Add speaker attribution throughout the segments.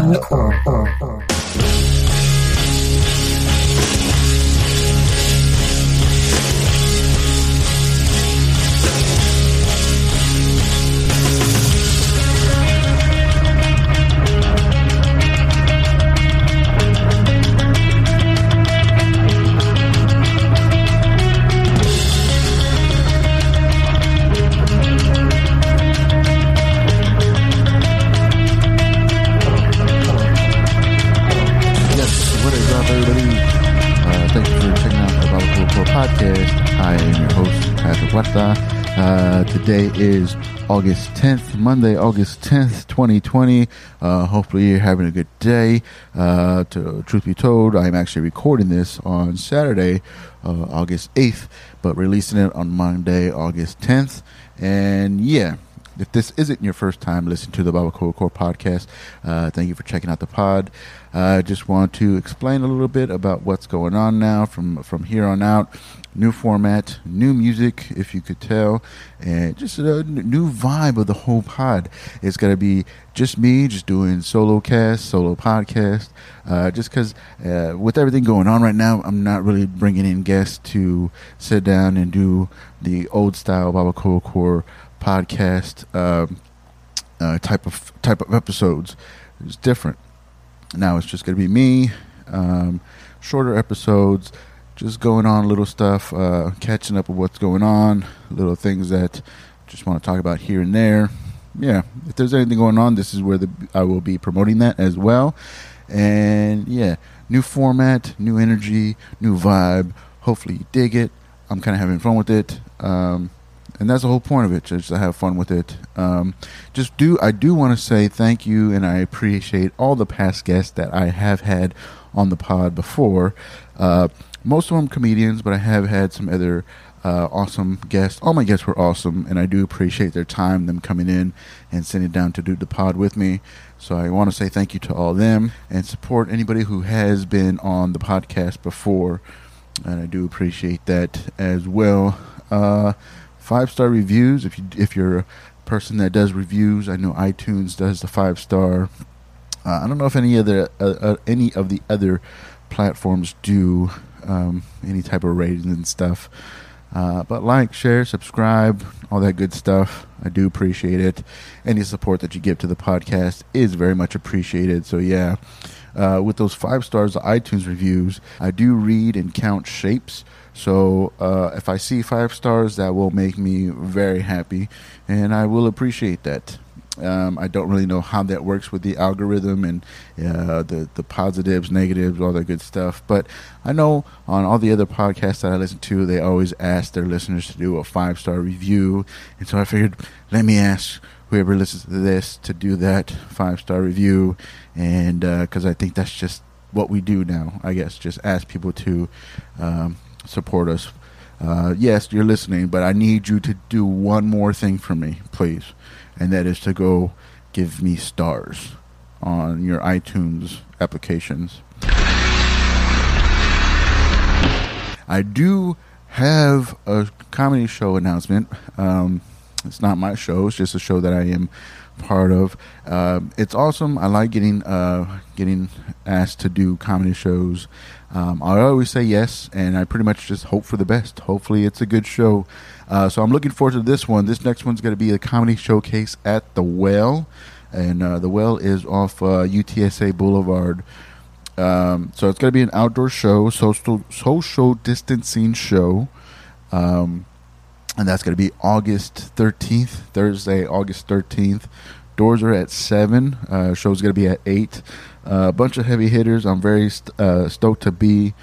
Speaker 1: Core.
Speaker 2: Today is August 10th, Monday, August 10th, 2020. Uh, hopefully, you're having a good day. Uh, to truth be told, I'm actually recording this on Saturday, uh, August 8th, but releasing it on Monday, August 10th. And yeah, if this isn't your first time listening to the Bible Core podcast, uh, thank you for checking out the pod. I just want to explain a little bit about what's going on now from from here on out. New format, new music, if you could tell, and just a new vibe of the whole pod. It's gonna be just me, just doing solo cast, solo podcast. Uh, just because uh, with everything going on right now, I'm not really bringing in guests to sit down and do the old style Core Core podcast um, uh, type of type of episodes. It's different. Now it's just going to be me, um, shorter episodes, just going on little stuff, uh, catching up with what's going on, little things that just want to talk about here and there. Yeah, if there's anything going on, this is where the, I will be promoting that as well. And yeah, new format, new energy, new vibe. Hopefully you dig it. I'm kind of having fun with it. Um, and that's the whole point of it just to have fun with it. Um, just do i do want to say thank you and i appreciate all the past guests that i have had on the pod before. Uh, most of them comedians but i have had some other uh, awesome guests. All my guests were awesome and i do appreciate their time them coming in and sitting down to do the pod with me. So i want to say thank you to all them and support anybody who has been on the podcast before. And i do appreciate that as well. Uh, five star reviews. If you if you're a person that does reviews i know itunes does the five star uh, i don't know if any other uh, uh, any of the other platforms do um, any type of ratings and stuff. Uh, but like share subscribe all that good stuff. I do appreciate it. Any support that you give to the podcast is very much appreciated. So yeah uh, with those five stars the itunes reviews i do read and count shapes so uh, if I see five stars, that will make me very happy, and I will appreciate that. Um, I don't really know how that works with the algorithm and uh, the the positives, negatives, all that good stuff. But I know on all the other podcasts that I listen to, they always ask their listeners to do a five star review, and so I figured let me ask whoever listens to this to do that five star review, and because I think that's just what we do now. I guess just ask people to. Um, support us. Uh, yes, you're listening, but I need you to do one more thing for me, please, and that is to go give me stars on your iTunes applications. I do have a comedy show announcement. Um, it's not my show; it's just a show that I am part of. Uh, it's awesome. I like getting uh, getting asked to do comedy shows. Um, I always say yes, and I pretty much just hope for the best. Hopefully, it's a good show. Uh, so I'm looking forward to this one. This next one's going to be a comedy showcase at the Well, and uh, the Well is off uh, UTSA Boulevard. Um, so it's going to be an outdoor show, social social distancing show. Um, and that's going to be August 13th, Thursday, August 13th. Doors are at 7. Uh, show's going to be at 8. Uh, a bunch of heavy hitters. I'm very st- uh, stoked to be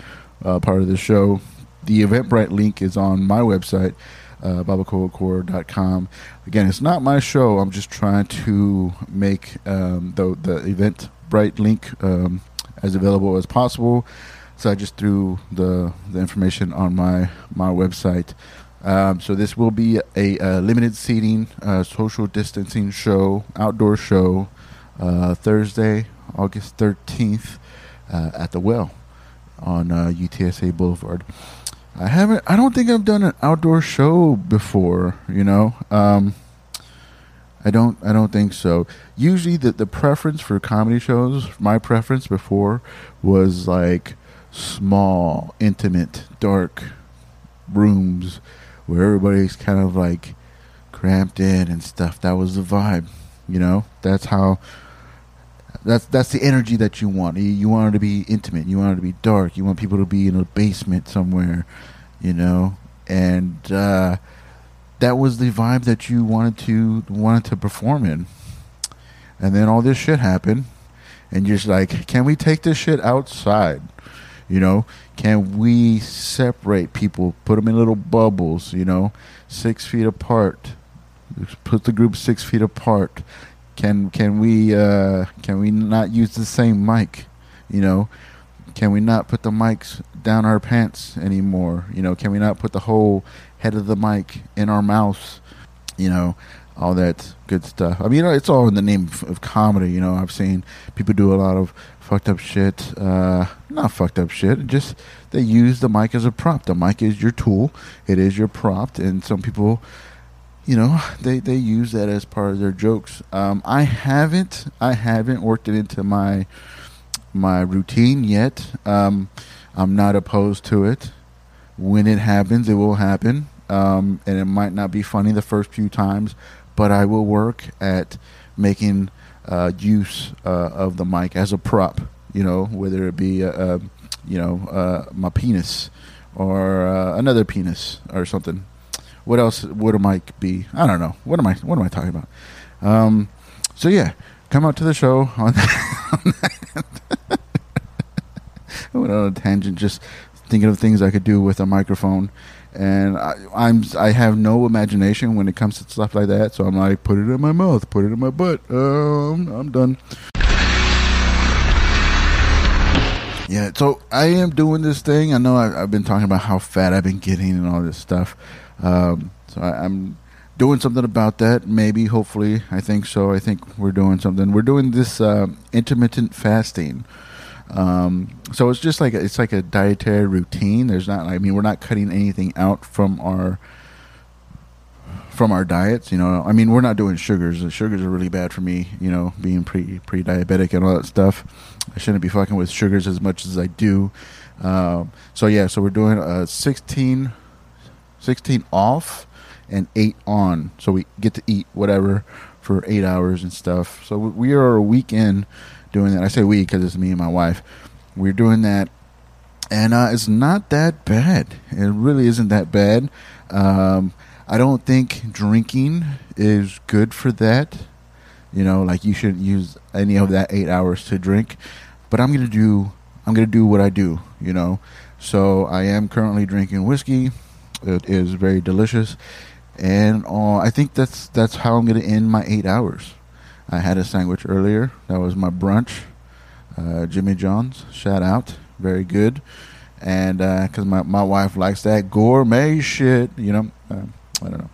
Speaker 2: uh, part of the show. The Eventbrite link is on my website, uh, babacoacore.com. Again, it's not my show. I'm just trying to make um, the, the Eventbrite link um, as available as possible. So I just threw the, the information on my, my website. Um, so this will be a, a limited seating, uh, social distancing show, outdoor show, uh, Thursday, August thirteenth, uh, at the Well on uh, UTSA Boulevard. I haven't. I don't think I've done an outdoor show before. You know, um, I don't. I don't think so. Usually, the the preference for comedy shows, my preference before, was like small, intimate, dark rooms where everybody's kind of like cramped in and stuff. That was the vibe. You know, that's how. That's that's the energy that you want. You, you want it to be intimate. You want it to be dark. You want people to be in a basement somewhere. You know, and uh, that was the vibe that you wanted to wanted to perform in. And then all this shit happened, and you're just like, can we take this shit outside? You know, can we separate people, put them in little bubbles? You know, six feet apart. Put the group six feet apart. Can can we uh, can we not use the same mic? You know, can we not put the mics down our pants anymore? You know, can we not put the whole head of the mic in our mouths? You know, all that good stuff. I mean, you know, it's all in the name of, of comedy. You know, I've seen people do a lot of fucked up shit. Uh, not fucked up shit. Just they use the mic as a prop. The mic is your tool. It is your prop, and some people you know they they use that as part of their jokes um, i haven't i haven't worked it into my my routine yet um, i'm not opposed to it when it happens it will happen um, and it might not be funny the first few times but i will work at making uh, use uh, of the mic as a prop you know whether it be uh, uh you know my penis or another penis or something what else would a mic be? I don't know. What am I? What am I talking about? Um, so yeah, come out to the show on that. I went on a tangent, just thinking of things I could do with a microphone, and I, I'm I have no imagination when it comes to stuff like that. So I'm like, put it in my mouth, put it in my butt. Um, I'm done. Yeah, so I am doing this thing. I know I, have been talking about how fat I've been getting and all this stuff. Um, so I, am doing something about that. Maybe, hopefully, I think so. I think we're doing something. We're doing this uh, intermittent fasting. Um, so it's just like a, it's like a dietary routine. There's not. I mean, we're not cutting anything out from our from our diets. You know, I mean, we're not doing sugars. The sugars are really bad for me. You know, being pre pre diabetic and all that stuff. I shouldn't be fucking with sugars as much as I do. Um, so yeah, so we're doing a 16 16 off and 8 on. So we get to eat whatever for 8 hours and stuff. So we are a weekend doing that. I say we because it's me and my wife. We're doing that. And uh, it's not that bad. It really isn't that bad. Um, I don't think drinking is good for that. You know, like you shouldn't use any of that eight hours to drink. But I'm gonna do. I'm gonna do what I do. You know. So I am currently drinking whiskey. It is very delicious, and uh, I think that's that's how I'm to end my eight hours. I had a sandwich earlier. That was my brunch. Uh, Jimmy John's, shout out, very good. And because uh, my my wife likes that gourmet shit, you know, uh, I don't know.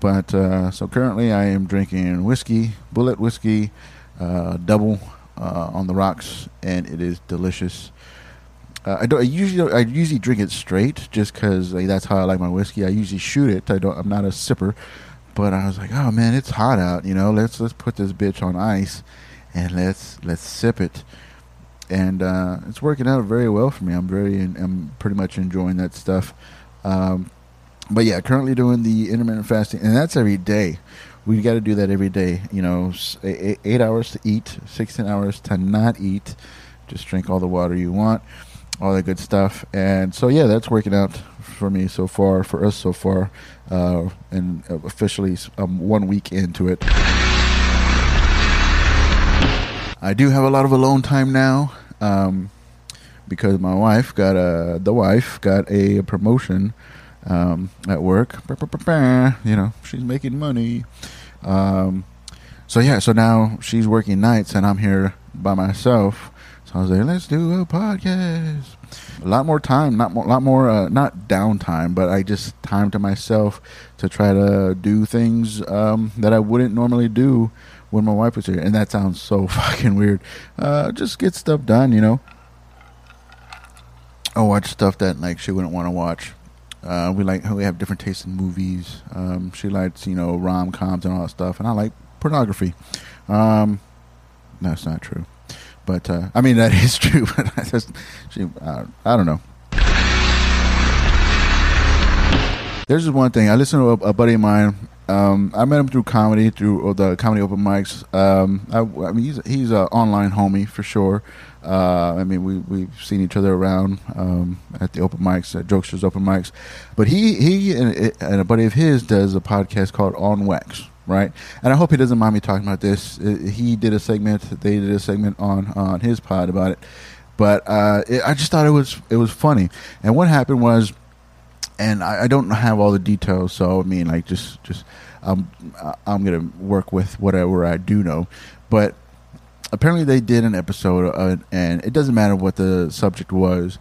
Speaker 2: But uh, so currently, I am drinking whiskey, Bulleit whiskey, uh, double on the rocks, and it is delicious. Uh, I. I usually I usually drink it straight, just because like, that's how I like my whiskey. I usually shoot it. I don't. I'm not a sipper, but I was like, oh man, it's hot out. You know, let's let's put this bitch on ice, and let's let's sip it. And uh, it's working out very well for me. I'm very. I'm pretty much enjoying that stuff. Um, but yeah, currently doing the intermittent fasting, and that's every day. We got to do that every day. You know, eight, hours to eat, sixteen hours to not eat. Just drink all the water you want all that good stuff. And so, yeah, that's working out for me so far, for us so far, uh, and officially um, one week into it. I do have a lot of alone time now um, because my wife got a the wife got a promotion um, at work. You know, she's making money. Um, so yeah, so now she's working nights and I'm here by myself so I was like, let's do a podcast. A lot more time, not more, a lot more, uh, not downtime, but I just time to myself to try to do things um, that I wouldn't normally do when my wife was here. And that sounds so fucking weird. Uh, just get stuff done, you know. I watch stuff that like she wouldn't want to watch. Uh, we like we have different tastes in movies. Um, she likes you know rom coms and all that stuff, and I like pornography. Um, that's not true, but uh, I mean that is true. But I just, she, I don't know. There's just one thing. I listened to a, a buddy of mine. Um, I met him through comedy, through the comedy open mics. Um, I, I, mean, he's he's an online homie for sure. Uh, I mean, we we've seen each other around um, at the open mics, at Jokesters open mics. But he he and, and, a buddy of his does a podcast called On Wax, right? And I hope he doesn't mind me talking about this. He did a segment. They did a segment on on his pod about it. But uh, it, I just thought it was it was funny. And what happened was and I, I, don't have all the details. So I mean, like, just just um, I'm gonna work with whatever I do know. But apparently, they did an episode, uh, and it doesn't matter what the subject was.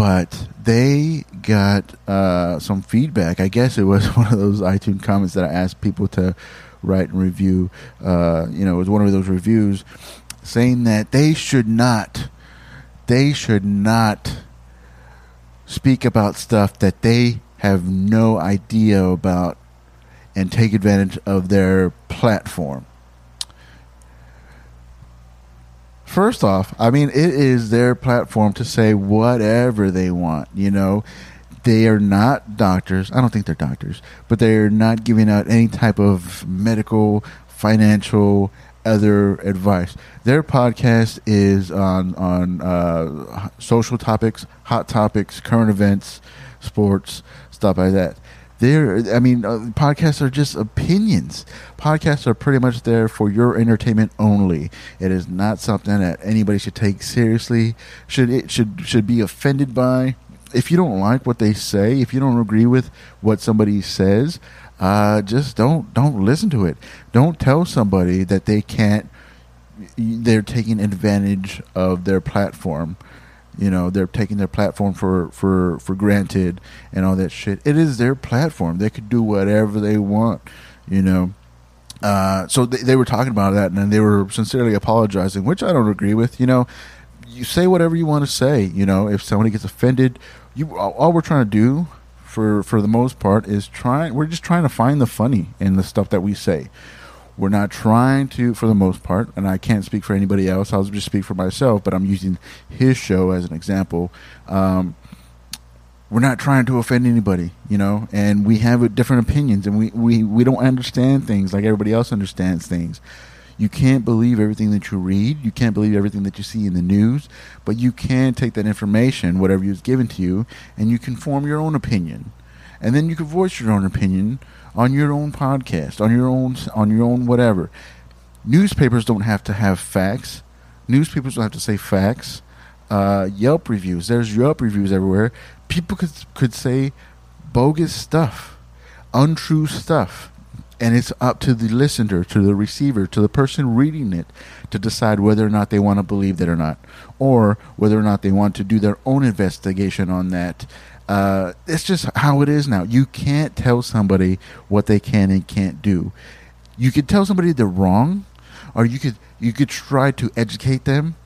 Speaker 2: But they got uh, some feedback. I guess it was one of those iTunes comments that I asked people to write and review. Uh, you know, it was one of those reviews saying that they should not, they should not speak about stuff that they have no idea about and take advantage of their platform. First off, I mean, it is their platform to say whatever they want. You know, they are not doctors. I don't think they're doctors, but they are not giving out any type of medical, financial, other advice. Their podcast is on on uh, social topics, hot topics, current events, sports, stuff like that. There, I mean, uh, podcasts are just opinions. Podcasts are pretty much there for your entertainment only. It is not something that anybody should take seriously. Should it should should be offended by. If you don't like what they say, if you don't agree with what somebody says, uh, just don't don't listen to it. Don't tell somebody that they can't. They're taking advantage of their platform. You know, they're taking their platform for for for granted and all that shit. It is their platform. They could do whatever they want. You know. Uh, so they, they were talking about that, and they were sincerely apologizing, which I don't agree with. You know, you say whatever you want to say. You know, if somebody gets offended, you all we're trying to do for for the most part is trying we're just trying to find the funny in the stuff that we say we're not trying to for the most part and i can't speak for anybody else i'll just speak for myself but i'm using his show as an example um, we're not trying to offend anybody you know and we have different opinions and we, we, we don't understand things like everybody else understands things you can't believe everything that you read. You can't believe everything that you see in the news, but you can take that information, whatever is given to you, and you can form your own opinion. And then you can voice your own opinion on your own podcast, on your own on your own whatever. Newspapers don't have to have facts. Newspapers don't have to say facts. Uh, Yelp reviews. There's Yelp reviews everywhere. People could could say bogus stuff, untrue stuff and it's up to the listener, to the receiver, to the person reading it to decide whether or not they want to believe that or not, or whether or not they want to do their own investigation on that. Uh, it's just how it is now. You can't tell somebody what they can and can't do. You could tell somebody they're wrong, or you could you could try to educate them,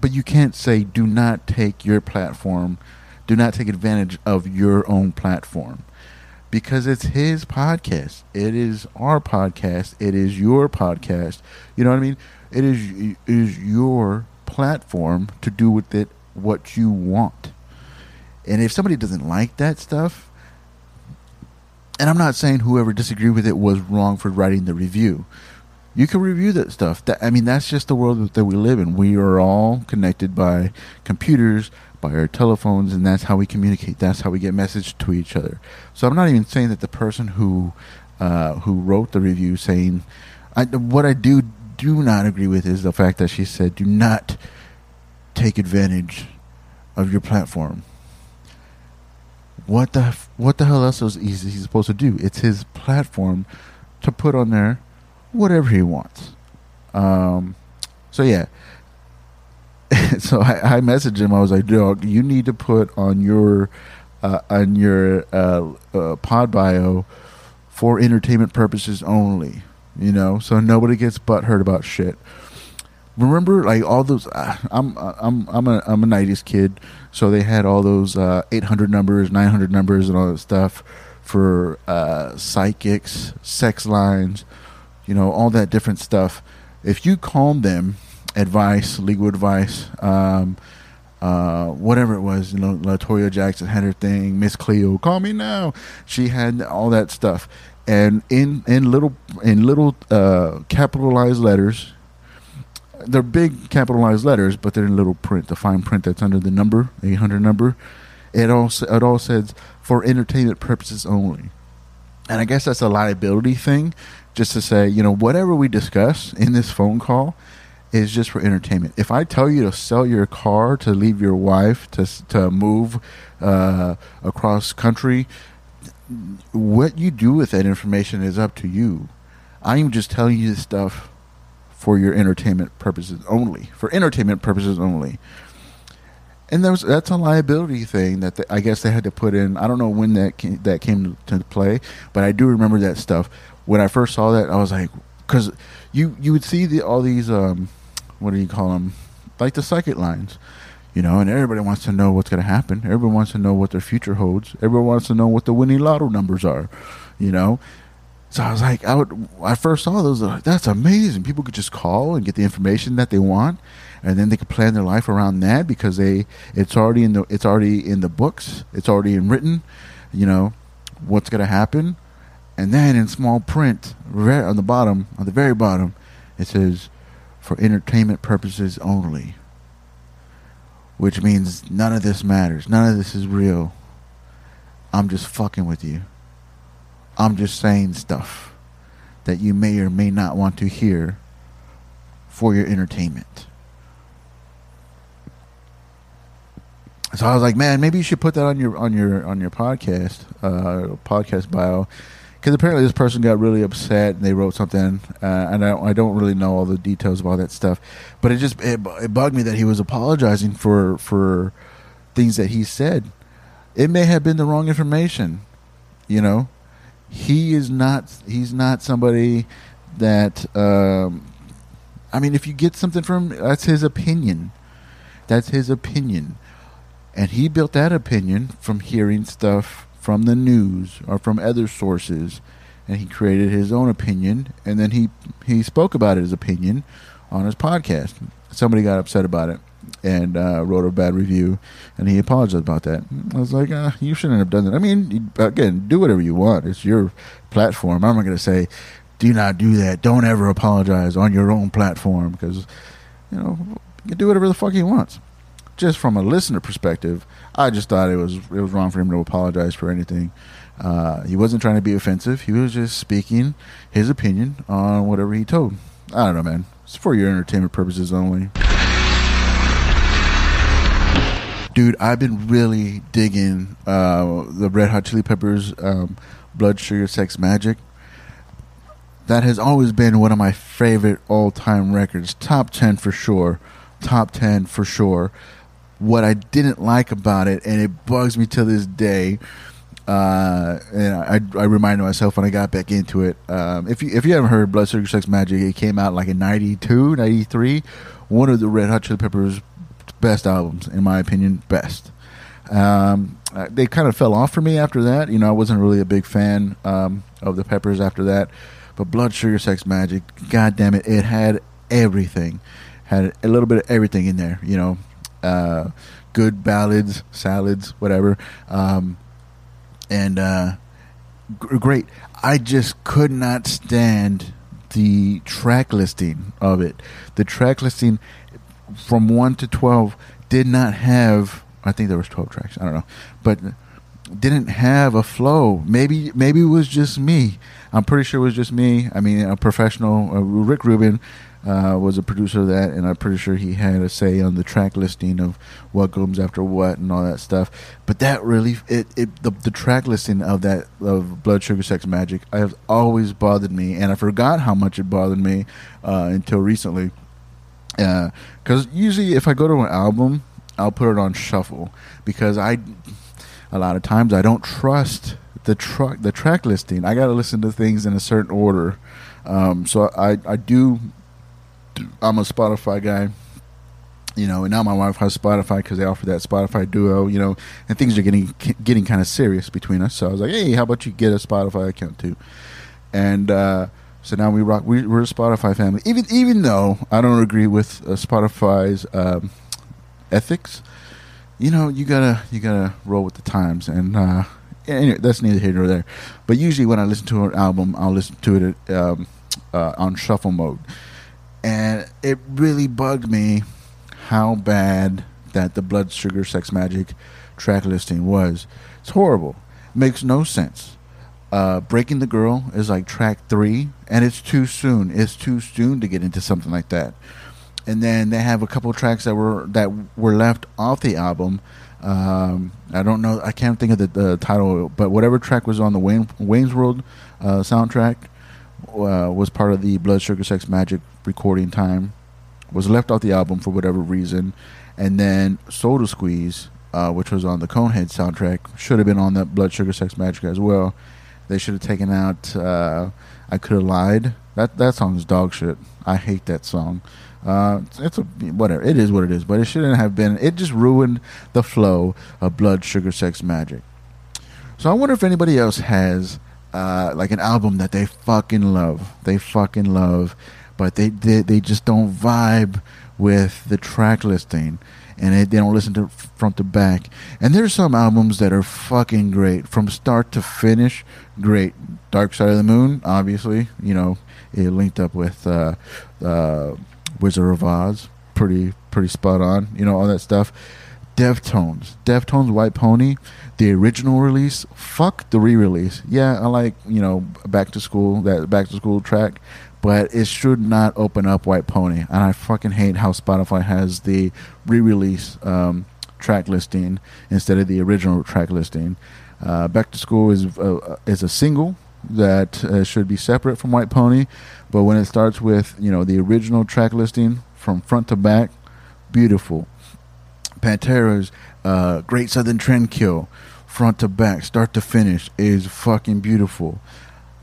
Speaker 2: but you can't say do not take your platform, do not take advantage of your own platform because it's his podcast. It is our podcast. It is your podcast. You know what I mean? It is it is your platform to do with it what you want. And if somebody doesn't like that stuff, and I'm not saying whoever disagreed with it was wrong for writing the review. You can review that stuff. That, I mean, that's just the world that we live in. We are all connected by computers, by our telephones, and that's how we communicate. That's how we get message to each other. So I'm not even saying that the person who uh, who wrote the review saying I, what I do do not agree with is the fact that she said do not take advantage of your platform. What the what the hell else is he supposed to do? It's his platform to put on there whatever he wants. Um, so yeah, so I, I messaged him. I was like, "Dog, you need to put on your uh, on your uh, uh, pod bio for entertainment purposes only. You know, so nobody gets butthurt about shit." Remember, like all those. Uh, I'm I'm I'm a I'm a '90s kid, so they had all those uh, 800 numbers, 900 numbers, and all that stuff for uh, psychics, sex lines you know, all that different stuff. If you called them advice, legal advice, um, uh, whatever it was, you know, La Toya Jackson had her thing, Miss Cleo, call me now. She had all that stuff. And in, in little in little uh, capitalized letters, they're big capitalized letters, but they're in little print, the fine print that's under the number, 800 number. It all it all says for entertainment purposes only. And I guess that's a liability thing, just to say, you know, whatever we discuss in this phone call is just for entertainment. If I tell you to sell your car to leave your wife to to move uh, across country, what you do with that information is up to you. I'm just telling you this stuff for your entertainment purposes only. For entertainment purposes only. And there's, that's a liability thing that the, I guess they had to put in. I don't know when that came, that came to play, but I do remember that stuff. When I first saw that, I was like, because you you would see the, all these um, what do you call them, like the psychic lines, you know, and everybody wants to know what's going to happen. Everyone wants to know what their future holds. Everyone wants to know what the winning lotto numbers are, you know. So I was like, I would. I first saw those. That's amazing. People could just call and get the information that they want, and then they could plan their life around that because they it's already in the it's already in the books. It's already in written. You know what's going to happen, and then in small print, right on the bottom, on the very bottom, it says, "For entertainment purposes only." Which means none of this matters. None of this is real. I'm just fucking with you. I'm just saying stuff that you may or may not want to hear for your entertainment. So I was like, man, maybe you should put that on your on your on your podcast, uh, podcast bio, because apparently this person got really upset and they wrote something, uh, and I, I don't really know all the details about that stuff, but it just it, it bugged me that he was apologizing for for things that he said. It may have been the wrong information, you know he is not he's not somebody that um, I mean if you get something from that's his opinion. That's his opinion. And he built that opinion from hearing stuff from the news or from other sources. And he created his own opinion. And then he he spoke about his opinion on his podcast. Somebody got upset about it and uh, wrote a bad review, and he apologized about that. I was like, uh, you shouldn't have done that. I mean, again, do whatever you want. It's your platform. I'm not going to say, do not do that. Don't ever apologize on your own platform because, you know, you can do whatever the fuck he wants. Just from a listener perspective, I just thought it was it was wrong for him to apologize for anything. Uh, he wasn't trying to be offensive. He was just speaking his opinion on whatever he told. I don't know, man. It's for your entertainment purposes only. Dude, I've been really digging uh, the Red Hot Chili Peppers um, Blood Sugar Sex Magik. That has always been one of my favorite all time records. Top 10 for sure. Top 10 for sure. What I didn't like about it, and it bugs me to this day, uh, and I, I reminded myself when I got back into it. Um, if you if you haven't heard Blood Sugar Sex Magik, it came out like in 92, 93. One of the Red Hot Chili Peppers best albums, in my opinion, best. Um, uh, they kind of fell off for me after that. You know, I wasn't really a big fan um, of the Peppers after that. But Blood Sugar Sex Magik, god damn it, it had everything. Had a little bit of everything in there. You know, uh, good ballads, salads, whatever, um, and uh, g- great. I just could not stand the track listing of it. The track listing from one to twelve did not have. I think there was twelve tracks. I don't know, but didn't have a flow. Maybe maybe it was just me. I'm pretty sure it was just me. I mean, a professional. Uh, Rick Rubin uh, was a producer of that, and I'm pretty sure he had a say on the track listing of what comes after what and all that stuff. But that really, it, it the, the track listing of that of Blood Sugar Sex Magik I have always bothered me, and I forgot how much it bothered me uh, until recently. Because usually, if I go to an album, I'll put it on shuffle because I, a lot of times, I don't trust the track the track listing. I got to listen to things in a certain order. Um, so I I do. I'm a Spotify guy. You know, and now my wife has Spotify because they offer that Spotify Duo. You know, and things are getting getting kind of serious between us. So I was like, hey, how about you get a Spotify account too? And uh, So now we rock. We, we're a Spotify family. Even even though I don't agree with uh, Spotify's um, ethics, you know, you gotta you gotta roll with the times. And uh, anyway, that's neither here nor there. But usually when I listen to an album, I'll listen to it um, uh, on shuffle mode, and it really bugged me how bad that the Blood Sugar Sex Magik track listing was. It's horrible. Makes no sense. Uh, Breaking the Girl is like track three, and it's too soon. It's too soon to get into something like that. And then they have a couple tracks that were that were left off the album. Um, I don't know. I can't think of the, the, title, but whatever track was on the Wayne, Wayne's World uh, soundtrack uh, was part of the Blood Sugar Sex Magik recording time. Was left off the album for whatever reason, and then Soul to Squeeze, uh, which was on the Conehead soundtrack, should have been on the Blood Sugar Sex Magik as well they should have taken out uh, "I Could Have Lied." That that song's dog shit. I hate that song. Uh, it's a whatever. It is what it is, but it shouldn't have been. It just ruined the flow of Blood Sugar Sex Magik. So I wonder if anybody else has uh, like an album that they fucking love. They fucking love, but they they, they just don't vibe with the track listing and they, they don't listen to front to back. And there's some albums that are fucking great from start to finish. Great, Dark Side of the Moon, obviously. You know, it linked up with uh, uh, Wizard of Oz. Pretty pretty spot on. You know all that stuff. Deftones, Deftones, White Pony, the original release. Fuck the re-release. Yeah, I like you know Back to School that Back to School track, but it should not open up White Pony. And I fucking hate how Spotify has the re-release um, track listing instead of the original track listing. Uh, Back to School is uh, is a single that uh, should be separate from White Pony, but when it starts with you know the original track listing from front to back, beautiful. Pantera's uh, Great Southern Trendkill, front to back, start to finish, is fucking beautiful.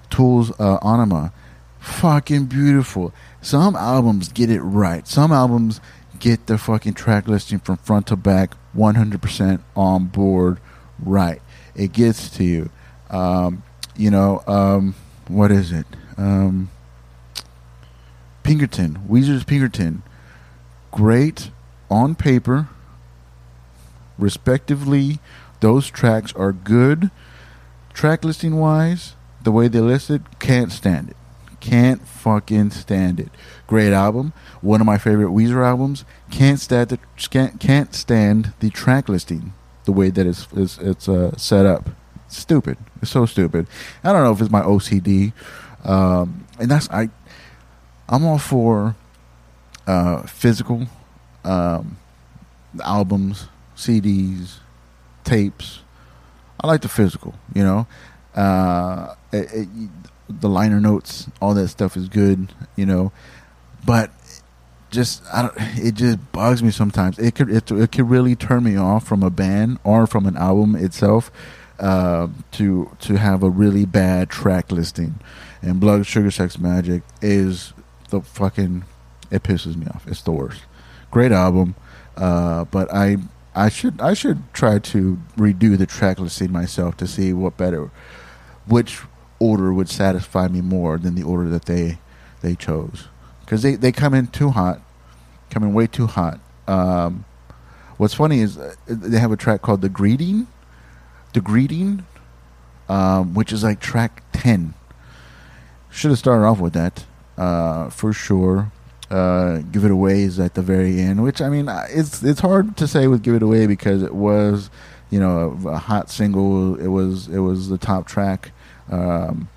Speaker 2: Tool's uh, Ænima fucking beautiful. Some albums get it right. Some albums get the fucking track listing from front to back 100% on board right. It gets to you. Um, you know, um, what is it? Um, Pinkerton, Weezer's Pinkerton. Great on paper. Respectively, those tracks are good. Track listing wise, the way they listed, can't stand it. Can't fucking stand it. Great album. One of my favorite Weezer albums. Can't stand the can't, can't stand the track listing the way that it's it's, it's uh, set up. stupid. It's so stupid. I don't know if it's my OCD, um, and that's I. I'm all for uh, physical um, albums, CDs, tapes. I like the physical. You know, uh, it, it, the liner notes, all that stuff is good, you know, but just I don't, it just bugs me sometimes. It could it, it could really turn me off from a band or from an album itself uh, to to have a really bad track listing. And Blood Sugar Sex Magik is the fucking it pisses me off. It's the worst. Great album, uh, but I I should I should try to redo the track listing myself to see what better which order would satisfy me more than the order that they they chose because they, they come in too hot, come in way too hot. Um, what's funny is uh, they have a track called "The Greeting," "The Greeting," um, which is like track ten. Should have started off with that uh, for sure. Uh, "Give It Away" is at the very end, which I mean, it's it's hard to say with "Give It Away" because it was, you know, a, a hot single. It was it was the top track um,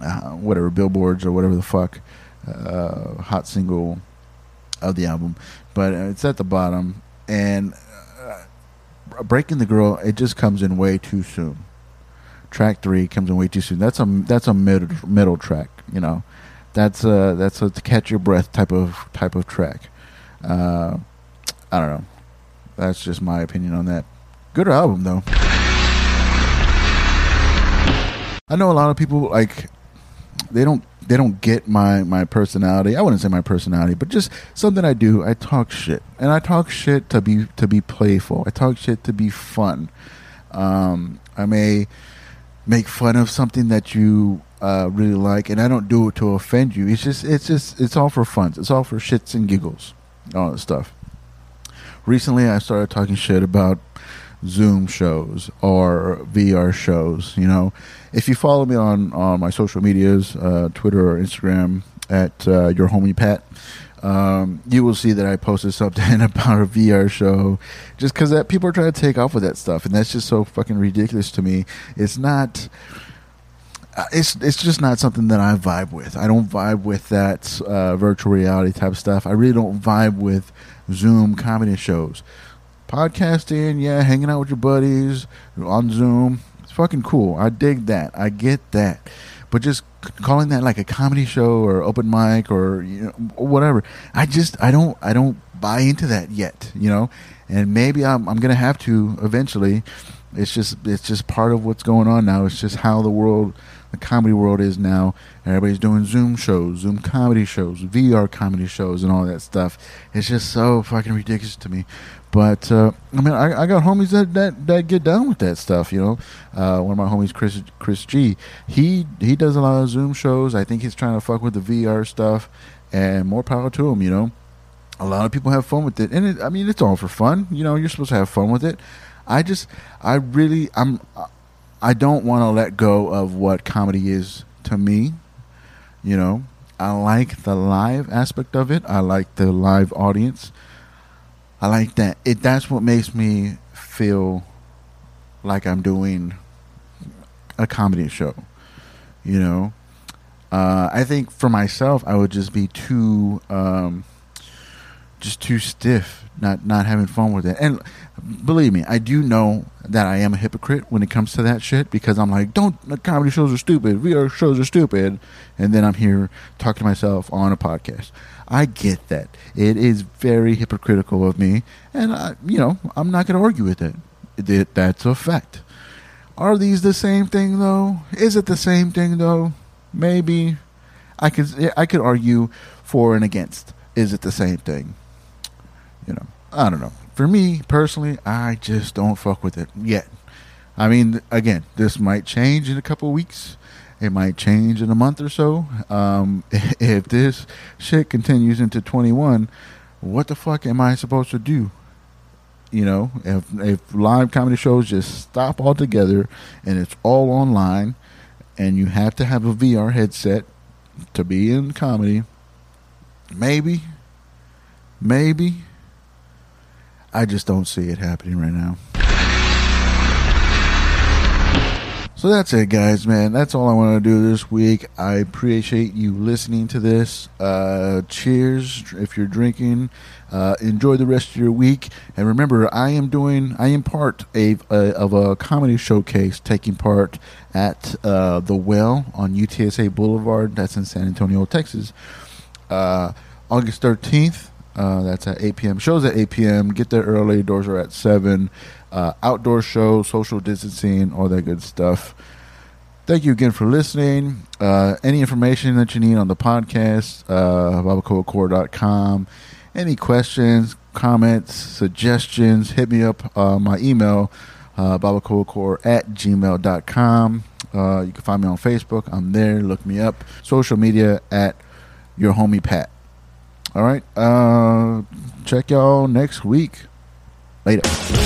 Speaker 2: uh, whatever billboards or whatever the fuck uh, hot single of the album, but it's at the bottom and uh, breaking the girl it just comes in way too soon. Track three comes in way too soon. That's a that's a middle middle track, you know. That's a that's a catch your breath type of type of track. Uh, I don't know. That's just my opinion on that. Good album though. I know a lot of people like they don't they don't get my my personality. I wouldn't say my personality, but just something I do. I talk shit, and I talk shit to be to be playful. I talk shit to be fun. Um, I may make fun of something that you uh, really like, and I don't do it to offend you. It's just, it's just, it's all for fun. It's all for shits and giggles, all that stuff. Recently, I started talking shit about Zoom shows or VR shows. You know, if you follow me on on my social medias, uh, Twitter or Instagram at uh, your homie Pat, um, you will see that I posted something about a VR show, just because that people are trying to take off with that stuff, and that's just so fucking ridiculous to me. It's not. Uh, it's it's just not something that I vibe with. I don't vibe with that uh, virtual reality type stuff. I really don't vibe with Zoom comedy shows. Podcasting, yeah, hanging out with your buddies on Zoom, it's fucking cool. I dig that. I get that. But just calling that like a comedy show or open mic or you know whatever, I just I don't I don't buy into that yet. You know, and maybe I'm I'm gonna have to eventually. It's just it's just part of what's going on now. It's just how the world the comedy world is now. Everybody's doing Zoom shows, Zoom comedy shows, VR comedy shows, and all that stuff. It's just so fucking ridiculous to me. But uh, I mean, I, I, got homies that, that, that get down with that stuff. You know, uh, one of my homies, Chris Chris G, he he does a lot of Zoom shows. I think he's trying to fuck with the VR stuff, and more power to him. You know, a lot of people have fun with it, and it, I mean, it's all for fun. You know, you're supposed to have fun with it. I just, I really, I'm I don't want to let go of what comedy is to me. You know, I like the live aspect of it. I like the live audience. I like that. It that's what makes me feel like I'm doing a comedy show. You know, uh, I think for myself, I would just be too, um, just too stiff, not not having fun with it. And believe me, I do know that I am a hypocrite when it comes to that shit because I'm like, don't comedy shows are stupid, VR shows are stupid, and then I'm here talking to myself on a podcast. I get that it is very hypocritical of me, and I, you know I'm not going to argue with it. it. That's a fact. Are these the same thing though? Is it the same thing though? Maybe I could I could argue for and against. Is it the same thing? You know, I don't know for me personally, I just don't fuck with it yet. I mean, again, this might change in a couple weeks. It might change in a month or so. Um, if this shit continues into 21, what the fuck am I supposed to do? You know, if if live comedy shows just stop altogether and it's all online, and you have to have a VR headset to be in comedy, maybe, maybe I just don't see it happening right now. So that's it, guys, man. That's all I want to do this week. I appreciate you listening to this. Uh, cheers if you're drinking. Uh, enjoy the rest of your week. And remember, I am doing, I am part a, a of a comedy showcase taking part at uh, The Well on UTSA Boulevard. That's in San Antonio, Texas. Uh, August 13th. Uh, that's at 8 p.m. Shows at 8 p.m. Get there early. Doors are at 7. Uh, outdoor show, social distancing, all that good stuff. Thank you again for listening. Uh, any information that you need on the podcast, uh, babacoacore.com. Any questions, comments, suggestions, hit me up. Uh, my email, uh, babacoacore at gmail.com. Uh, you can find me on Facebook. I'm there. Look me up. Social media at your homie Pat. All right. Uh, check y'all next week. Later.